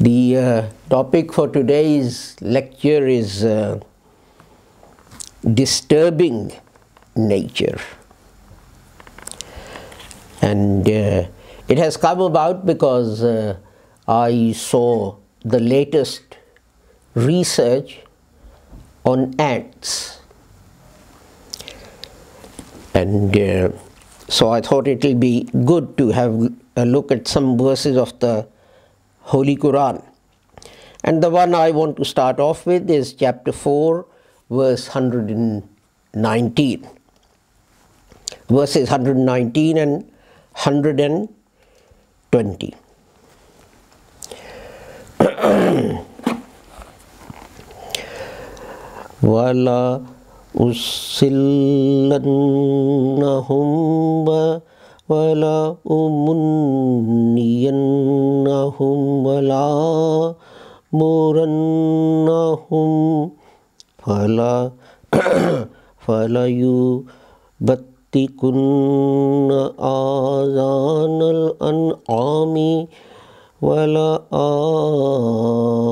The uh, topic for today's lecture is uh, disturbing nature. And uh, it has come about because uh, I saw the latest research on ants. And uh, so I thought it will be good to have a look at some verses of the Holy Quran. And the one I want to start off with is chapter 4, verse 119. Verses 119 and 120. ولا أسلنهم ولا أمنينهم ولا مرنهم فلا فلا يبتكن آذان الأنعام ولا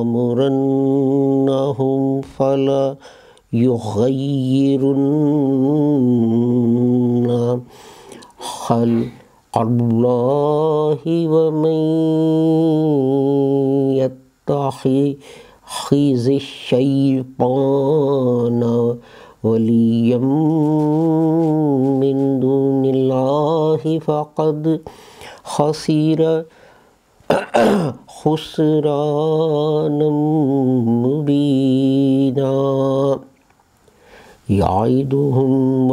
آمرنهم فلا يغيرن خلق الله ومن يتخذ الشيطان وليا من دون الله فقد خسر خسرانا مبينا. يعدهم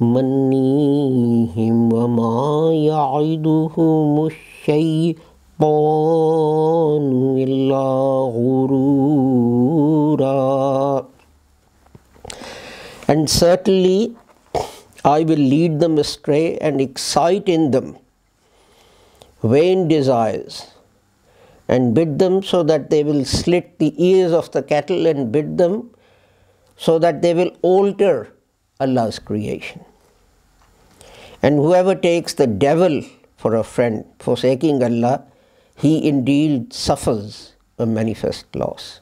ويمنيهم وما يعدهم الشيطان إلا غرورا And certainly I will lead them astray and excite in them vain desires and bid them so that they will slit the ears of the cattle and bid them so that they will alter Allah's creation. And whoever takes the devil for a friend, forsaking Allah, he indeed suffers a manifest loss.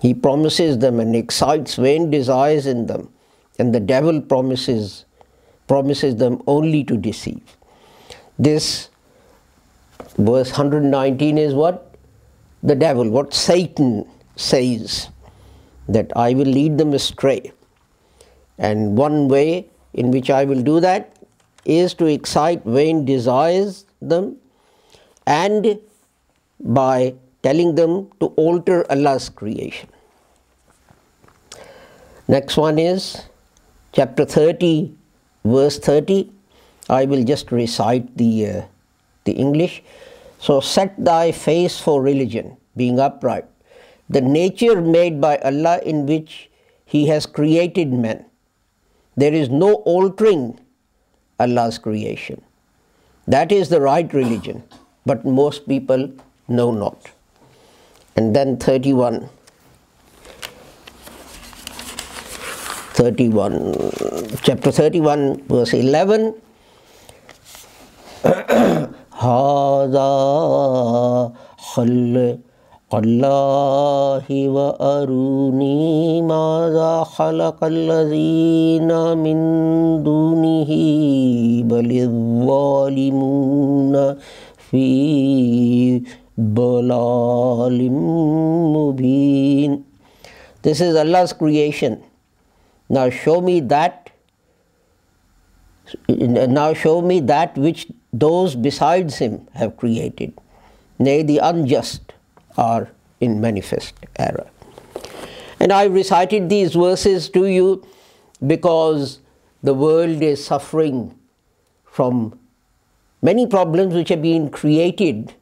He promises them and excites vain desires in them, and the devil promises promises them only to deceive. This verse 119 is what? The devil, what Satan says, that I will lead them astray. And one way in which I will do that is to excite vain desires them and by telling them to alter Allah's creation. Next one is chapter 30, verse 30. I will just recite the, uh, the English. So, set thy face for religion, being upright, the nature made by Allah in which He has created men. There is no altering Allah's creation. That is the right religion, but most people know not. And then 31. 31, chapter 31, verse 11. هذا خلق الله وأروني ماذا خلق الذين من دونه بل الظالمون في ضلال مبين This is Allah's creation. Now show me that now show me that which those besides him have created. Nay, the unjust are in manifest error. And I recited these verses to you because the world is suffering from many problems which have been created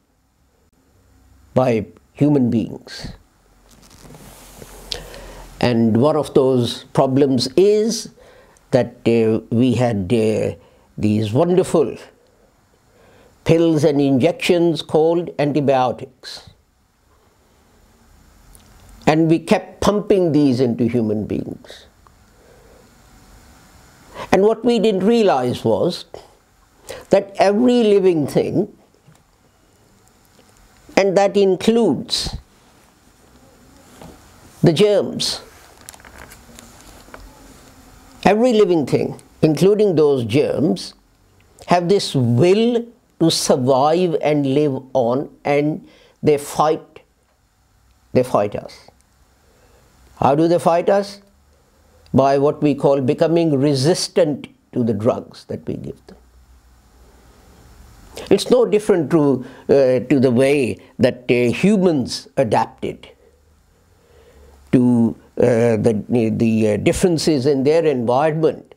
by human beings. And one of those problems is that uh, we had uh, these wonderful pills and injections called antibiotics. And we kept pumping these into human beings. And what we didn't realize was that every living thing and that includes the germs. Every living thing, including those germs, have this will to survive and live on and they fight they fight us how do they fight us by what we call becoming resistant to the drugs that we give them it's no different to, uh, to the way that uh, humans adapted to uh, the, the uh, differences in their environment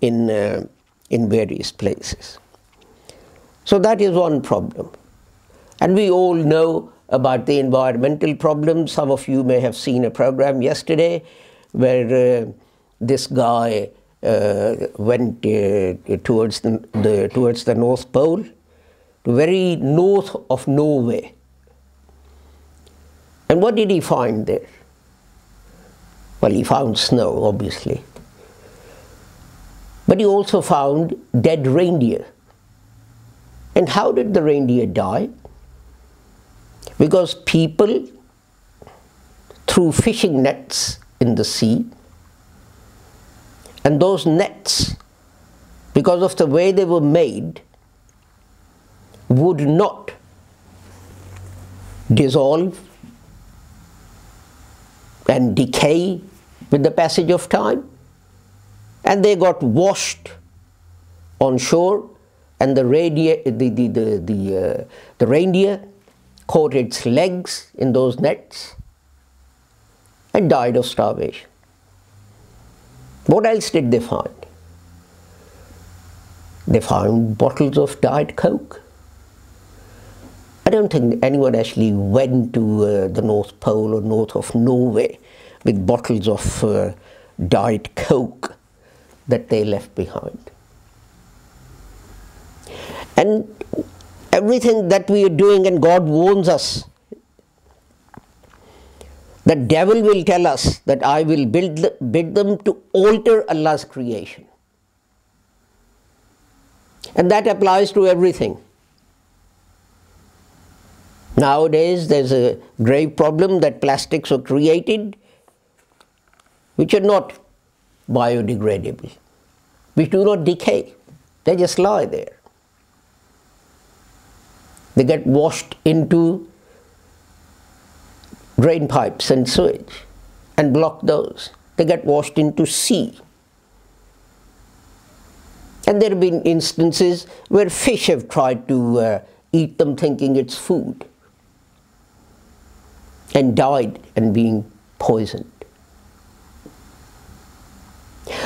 in, uh, in various places. So that is one problem. And we all know about the environmental problems. Some of you may have seen a program yesterday where uh, this guy uh, went uh, towards the, the, towards the North Pole, very north of Norway. And what did he find there? Well, he found snow, obviously. But he also found dead reindeer. And how did the reindeer die? Because people threw fishing nets in the sea, and those nets, because of the way they were made, would not dissolve and decay with the passage of time, and they got washed on shore and the, reindeer, the, the, the, the, uh, the reindeer caught its legs in those nets and died of starvation. What else did they find? They found bottles of Diet Coke. I don't think anyone actually went to uh, the North Pole or north of Norway with bottles of uh, Diet Coke that they left behind. And everything that we are doing, and God warns us, the devil will tell us that I will build, bid them to alter Allah's creation. And that applies to everything. Nowadays, there's a grave problem that plastics are created which are not biodegradable, which do not decay, they just lie there. They get washed into drain pipes and sewage and block those. They get washed into sea. And there have been instances where fish have tried to uh, eat them thinking it's food and died and being poisoned.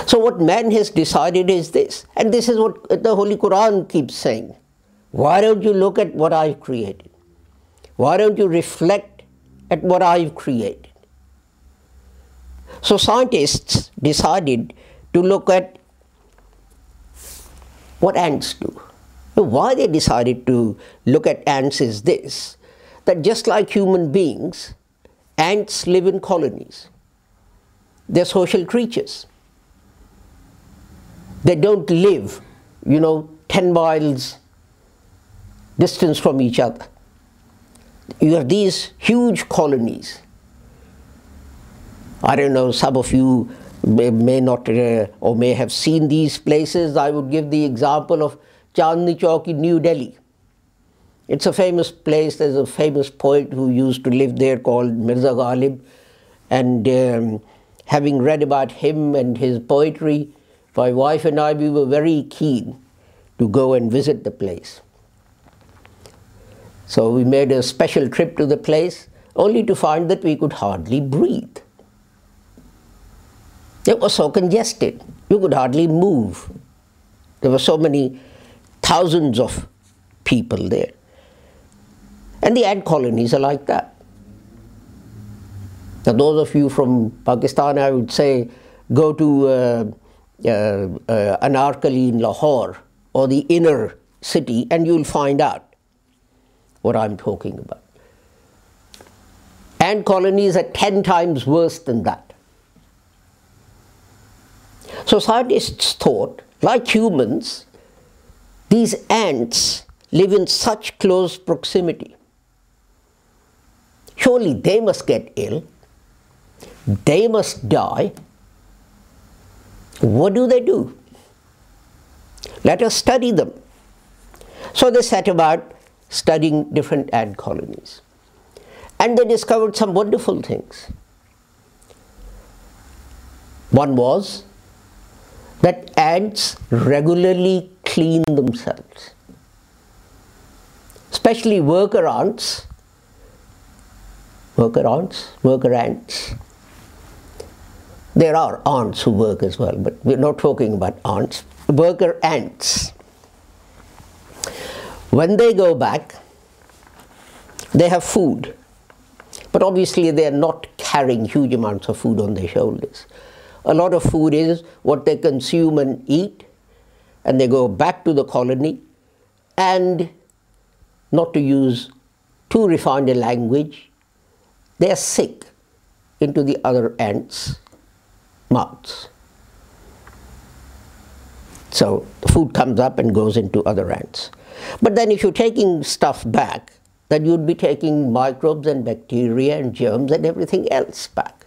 So what man has decided is this, and this is what the Holy Quran keeps saying. Why don't you look at what I've created? Why don't you reflect at what I've created? So scientists decided to look at what ants do. Why they decided to look at ants is this that just like human beings, ants live in colonies. They're social creatures. They don't live, you know, 10 miles distance from each other. You have these huge colonies. I don't know, some of you may, may not uh, or may have seen these places. I would give the example of Chandni Chowk in New Delhi. It's a famous place. There's a famous poet who used to live there called Mirza Ghalib. And um, having read about him and his poetry, my wife and I, we were very keen to go and visit the place. So we made a special trip to the place only to find that we could hardly breathe. It was so congested, you could hardly move. There were so many thousands of people there. And the ant colonies are like that. Now, those of you from Pakistan, I would say, go to uh, uh, uh, Anarkali in Lahore or the inner city and you'll find out what I'm talking about. Ant colonies are 10 times worse than that. So scientists thought, like humans, these ants live in such close proximity Surely they must get ill. They must die. What do they do? Let us study them. So they set about studying different ant colonies. And they discovered some wonderful things. One was that ants regularly clean themselves, especially worker ants, worker ants, worker ants. There are ants who work as well, but we're not talking about ants. Worker ants. When they go back, they have food. But obviously, they are not carrying huge amounts of food on their shoulders. A lot of food is what they consume and eat, and they go back to the colony. And not to use too refined a language, they are sick into the other ants' mouths. So the food comes up and goes into other ants. But then if you're taking stuff back, then you'd be taking microbes and bacteria and germs and everything else back.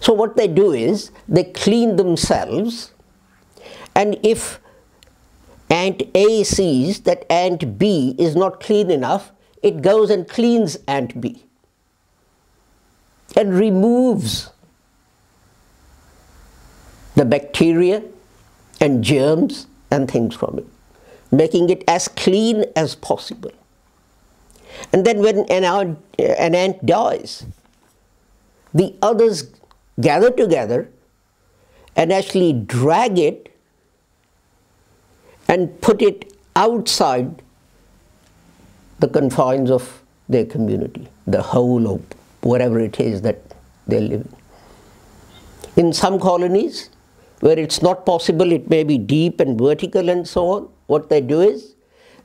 So what they do is they clean themselves and if ant A sees that ant B is not clean enough, it goes and cleans ant B and removes the bacteria and germs and things from it, making it as clean as possible. And then when an an ant dies, the others gather together and actually drag it and put it outside the confines of their community, the hole or whatever it is that they live in. In some colonies, where it's not possible, it may be deep and vertical and so on. What they do is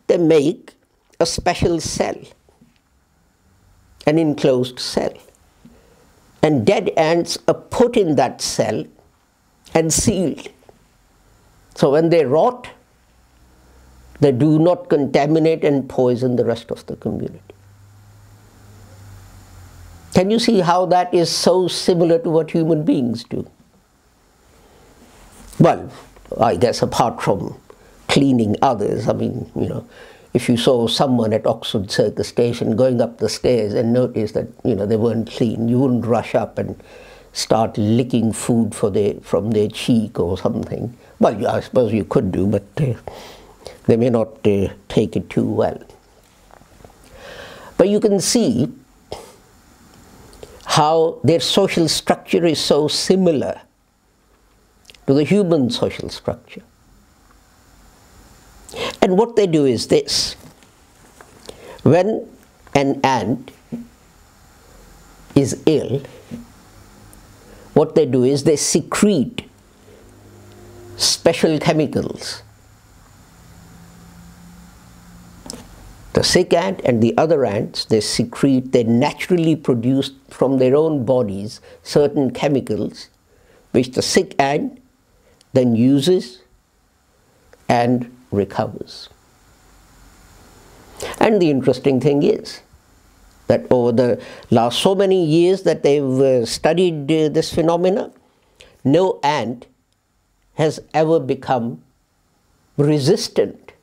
they make a special cell, an enclosed cell. And dead ants are put in that cell and sealed. So when they rot, they do not contaminate and poison the rest of the community. Can you see how that is so similar to what human beings do? Well, I guess apart from cleaning others, I mean, you know, if you saw someone at Oxford Circus Station going up the stairs and noticed that, you know, they weren't clean, you wouldn't rush up and start licking food their, from their cheek or something. Well, I suppose you could do, but uh, they may not uh, take it too well. But you can see how their social structure is so similar to the human social structure. And what they do is this when an ant is ill, what they do is they secrete special chemicals. The sick ant and the other ants, they secrete, they naturally produce from their own bodies certain chemicals which the sick ant then uses and recovers. And the interesting thing is that over the last so many years that they've uh, studied uh, this phenomena, no ant has ever become resistant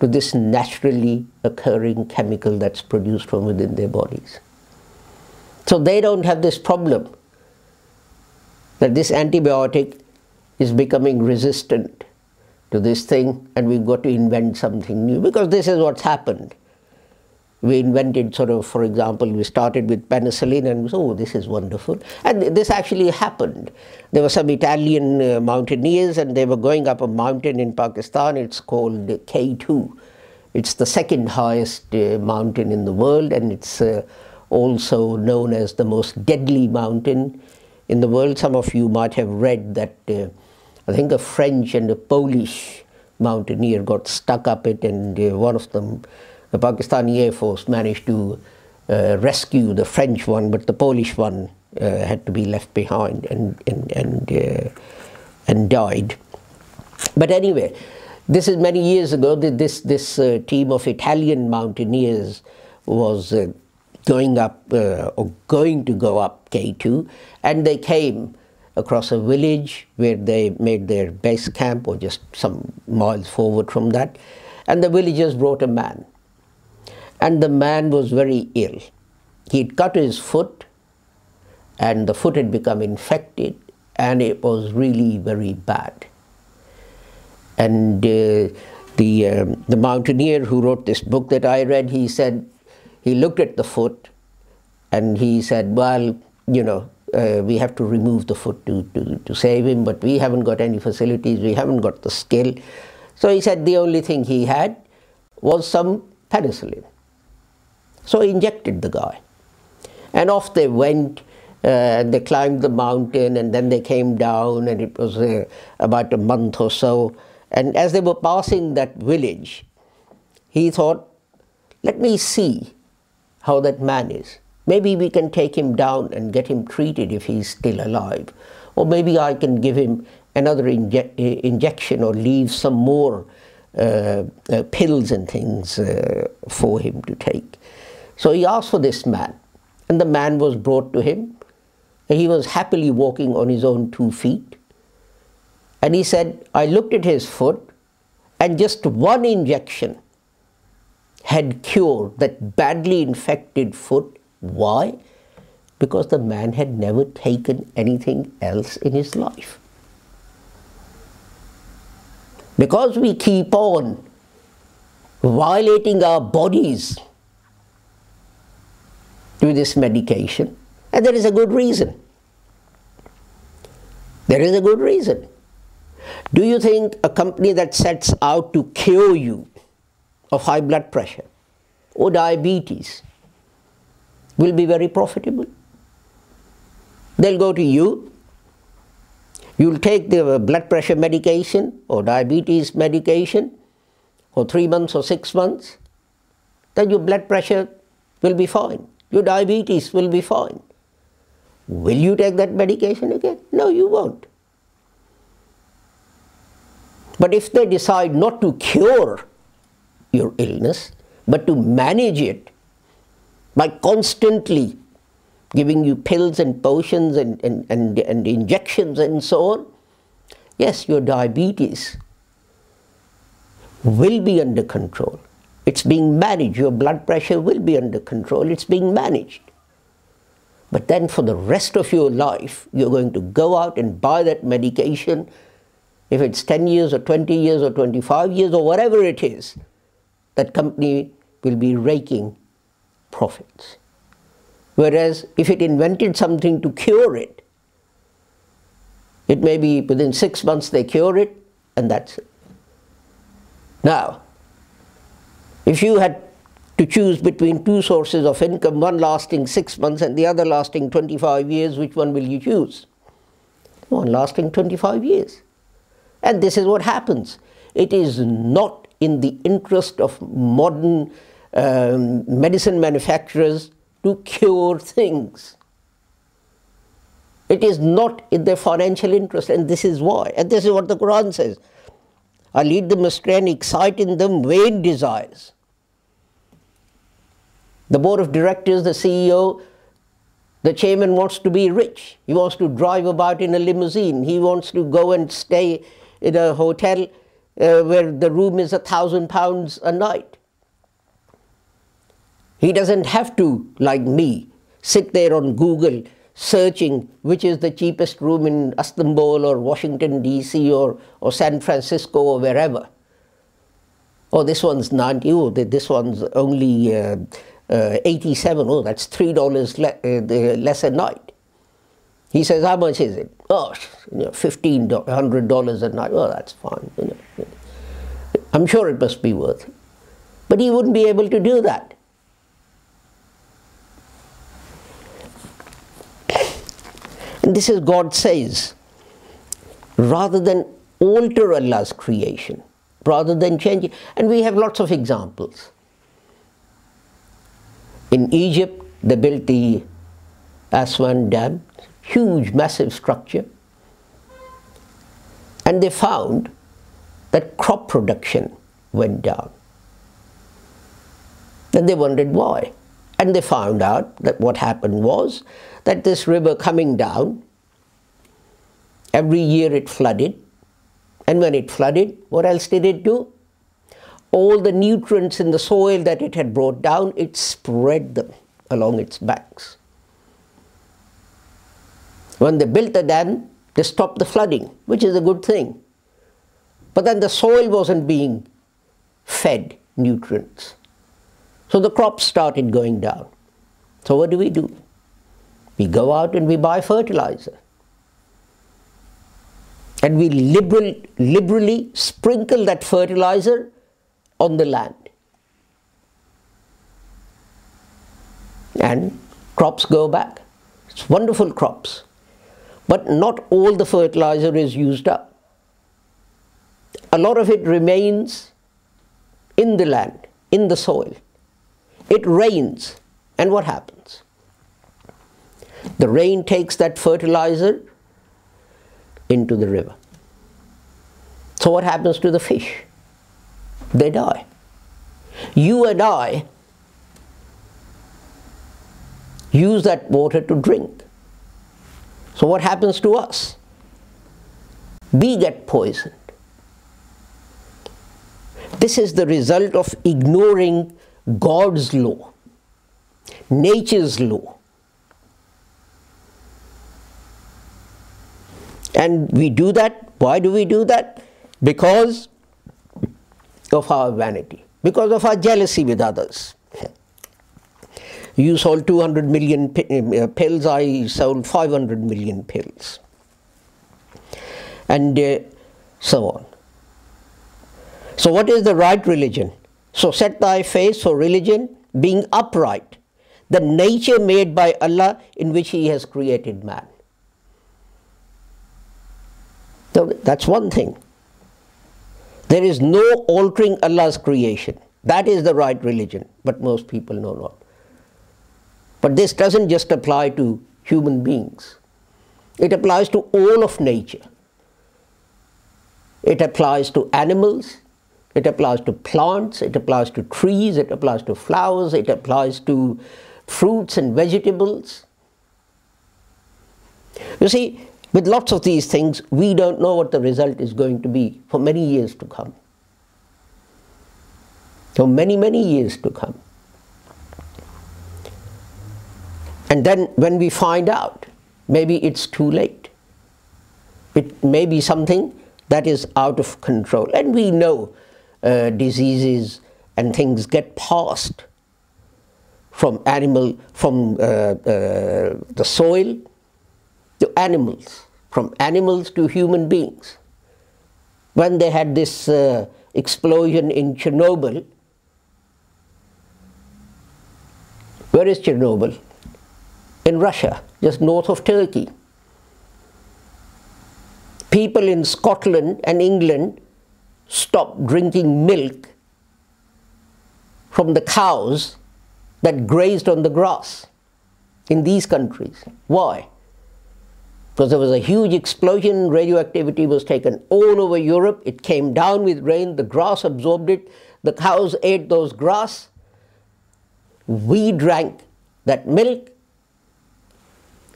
to this naturally occurring chemical that's produced from within their bodies. So they don't have this problem that this antibiotic is becoming resistant to this thing and we've got to invent something new because this is what's happened. We invented sort of, for example, we started with penicillin and oh, this is wonderful. And this actually happened. There were some Italian uh, mountaineers and they were going up a mountain in Pakistan. It's called K2. It's the second highest uh, mountain in the world and it's uh, also known as the most deadly mountain in the world. Some of you might have read that uh, I think a French and a Polish mountaineer got stuck up it, and uh, one of them, the Pakistani Air Force, managed to uh, rescue the French one, but the Polish one uh, had to be left behind and and and, uh, and died. But anyway, this is many years ago. This this uh, team of Italian mountaineers was uh, going up or going to go up K2, and they came across a village where they made their base camp or just some miles forward from that. And the villagers brought a man. And the man was very ill. He'd cut his foot, and the foot had become infected, and it was really very bad. And uh, the, um, the mountaineer who wrote this book that I read, he said, he looked at the foot and he said, Well, you know, uh, we have to remove the foot to, to, to save him, but we haven't got any facilities, we haven't got the skill. So he said the only thing he had was some penicillin. So he injected the guy. And off they went, uh, and they climbed the mountain, and then they came down, and it was uh, about a month or so. And as they were passing that village, he thought, let me see how that man is. Maybe we can take him down and get him treated if he's still alive. Or maybe I can give him another inje injection or leave some more uh, uh, pills and things uh, for him to take. So he asked for this man, and the man was brought to him. He was happily walking on his own two feet. And he said, I looked at his foot, and just one injection had cured that badly infected foot why? Because the man had never taken anything else in his life. Because we keep on violating our bodies through this medication, and there is a good reason. There is a good reason. Do you think a company that sets out to cure you of high blood pressure or diabetes will be very profitable. They'll go to you, you'll take the blood pressure medication or diabetes medication for three months or six months, then your blood pressure will be fine, your diabetes will be fine. Will you take that medication again? No, you won't. But if they decide not to cure your illness, but to manage it, by constantly giving you pills and potions and, and, and, and injections and so on, yes, your diabetes will be under control. It's being managed. Your blood pressure will be under control. It's being managed. But then for the rest of your life, you're going to go out and buy that medication. If it's 10 years or 20 years or 25 years or whatever it is, that company will be raking profits. Whereas if it invented something to cure it, it may be within six months they cure it and that's it. Now, if you had to choose between two sources of income, one lasting six months and the other lasting 25 years, which one will you choose? One lasting 25 years. And this is what happens. It is not in the interest of modern um, medicine manufacturers to cure things. It is not in their financial interest, and this is why. And this is what the Quran says. I lead them astray and excite in them vain desires. The board of directors, the CEO, the chairman wants to be rich. He wants to drive about in a limousine. He wants to go and stay in a hotel uh, where the room is a thousand pounds a night. He doesn't have to, like me, sit there on Google searching which is the cheapest room in Istanbul or Washington DC or, or San Francisco or wherever. Oh, this one's 90, oh, this one's only uh, uh, 87, oh, that's $3 le uh, less a night. He says, how much is it? Oh, you know, $1,500 a night. Oh, that's fine. You know. I'm sure it must be worth it. But he wouldn't be able to do that. And this is God says, rather than alter Allah's creation, rather than change it. And we have lots of examples. In Egypt, they built the Aswan Dam, huge, massive structure. And they found that crop production went down. Then they wondered why. And they found out that what happened was that this river coming down, every year it flooded. And when it flooded, what else did it do? All the nutrients in the soil that it had brought down, it spread them along its banks. When they built the dam, they stopped the flooding, which is a good thing. But then the soil wasn't being fed nutrients. So the crops started going down. So what do we do? We go out and we buy fertilizer. And we liberal, liberally sprinkle that fertilizer on the land. And crops go back. It's wonderful crops. But not all the fertilizer is used up. A lot of it remains in the land, in the soil. It rains, and what happens? The rain takes that fertilizer into the river. So, what happens to the fish? They die. You and I use that water to drink. So, what happens to us? We get poisoned. This is the result of ignoring God's law, nature's law. And we do that. Why do we do that? Because of our vanity, because of our jealousy with others. You sold 200 million uh, pills, I sold 500 million pills. And uh, so on. So, what is the right religion? So, set thy face for religion, being upright, the nature made by Allah in which He has created man. So, that's one thing. There is no altering Allah's creation. That is the right religion, but most people know not. But this doesn't just apply to human beings, it applies to all of nature. It applies to animals, it applies to plants, it applies to trees, it applies to flowers, it applies to fruits and vegetables. You see, with lots of these things, we don't know what the result is going to be for many years to come. For many, many years to come. And then when we find out, maybe it's too late. It may be something that is out of control. And we know uh, diseases and things get passed from animal, from uh, uh, the soil to animals, from animals to human beings. When they had this uh, explosion in Chernobyl, where is Chernobyl? In Russia, just north of Turkey. People in Scotland and England stop drinking milk from the cows that grazed on the grass in these countries. Why? Because there was a huge explosion, radioactivity was taken all over Europe, it came down with rain, the grass absorbed it, the cows ate those grass. We drank that milk,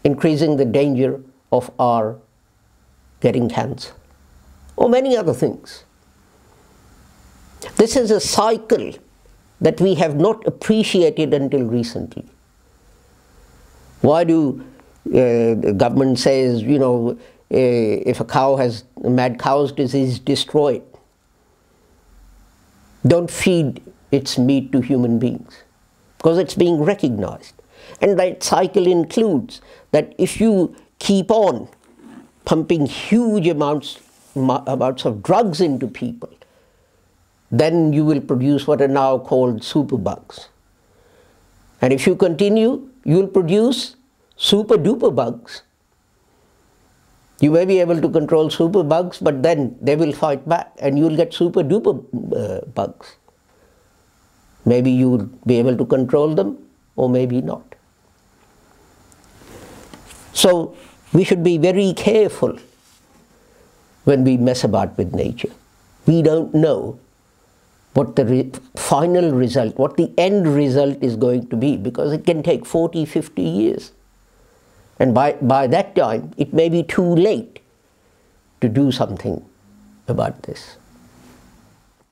increasing the danger of our getting cancer, or many other things. This is a cycle that we have not appreciated until recently. Why do uh, government says, you know, uh, if a cow has a mad cow's disease, destroy it. Don't feed its meat to human beings because it's being recognized. And that cycle includes that if you keep on pumping huge amounts, amounts of drugs into people, then you will produce what are now called superbugs. And if you continue, you will produce super duper bugs. You may be able to control super bugs, but then they will fight back and you will get super duper uh, bugs. Maybe you will be able to control them or maybe not. So we should be very careful when we mess about with nature. We don't know what the final result, what the end result is going to be, because it can take 40, 50 years. And by, by that time, it may be too late to do something about this.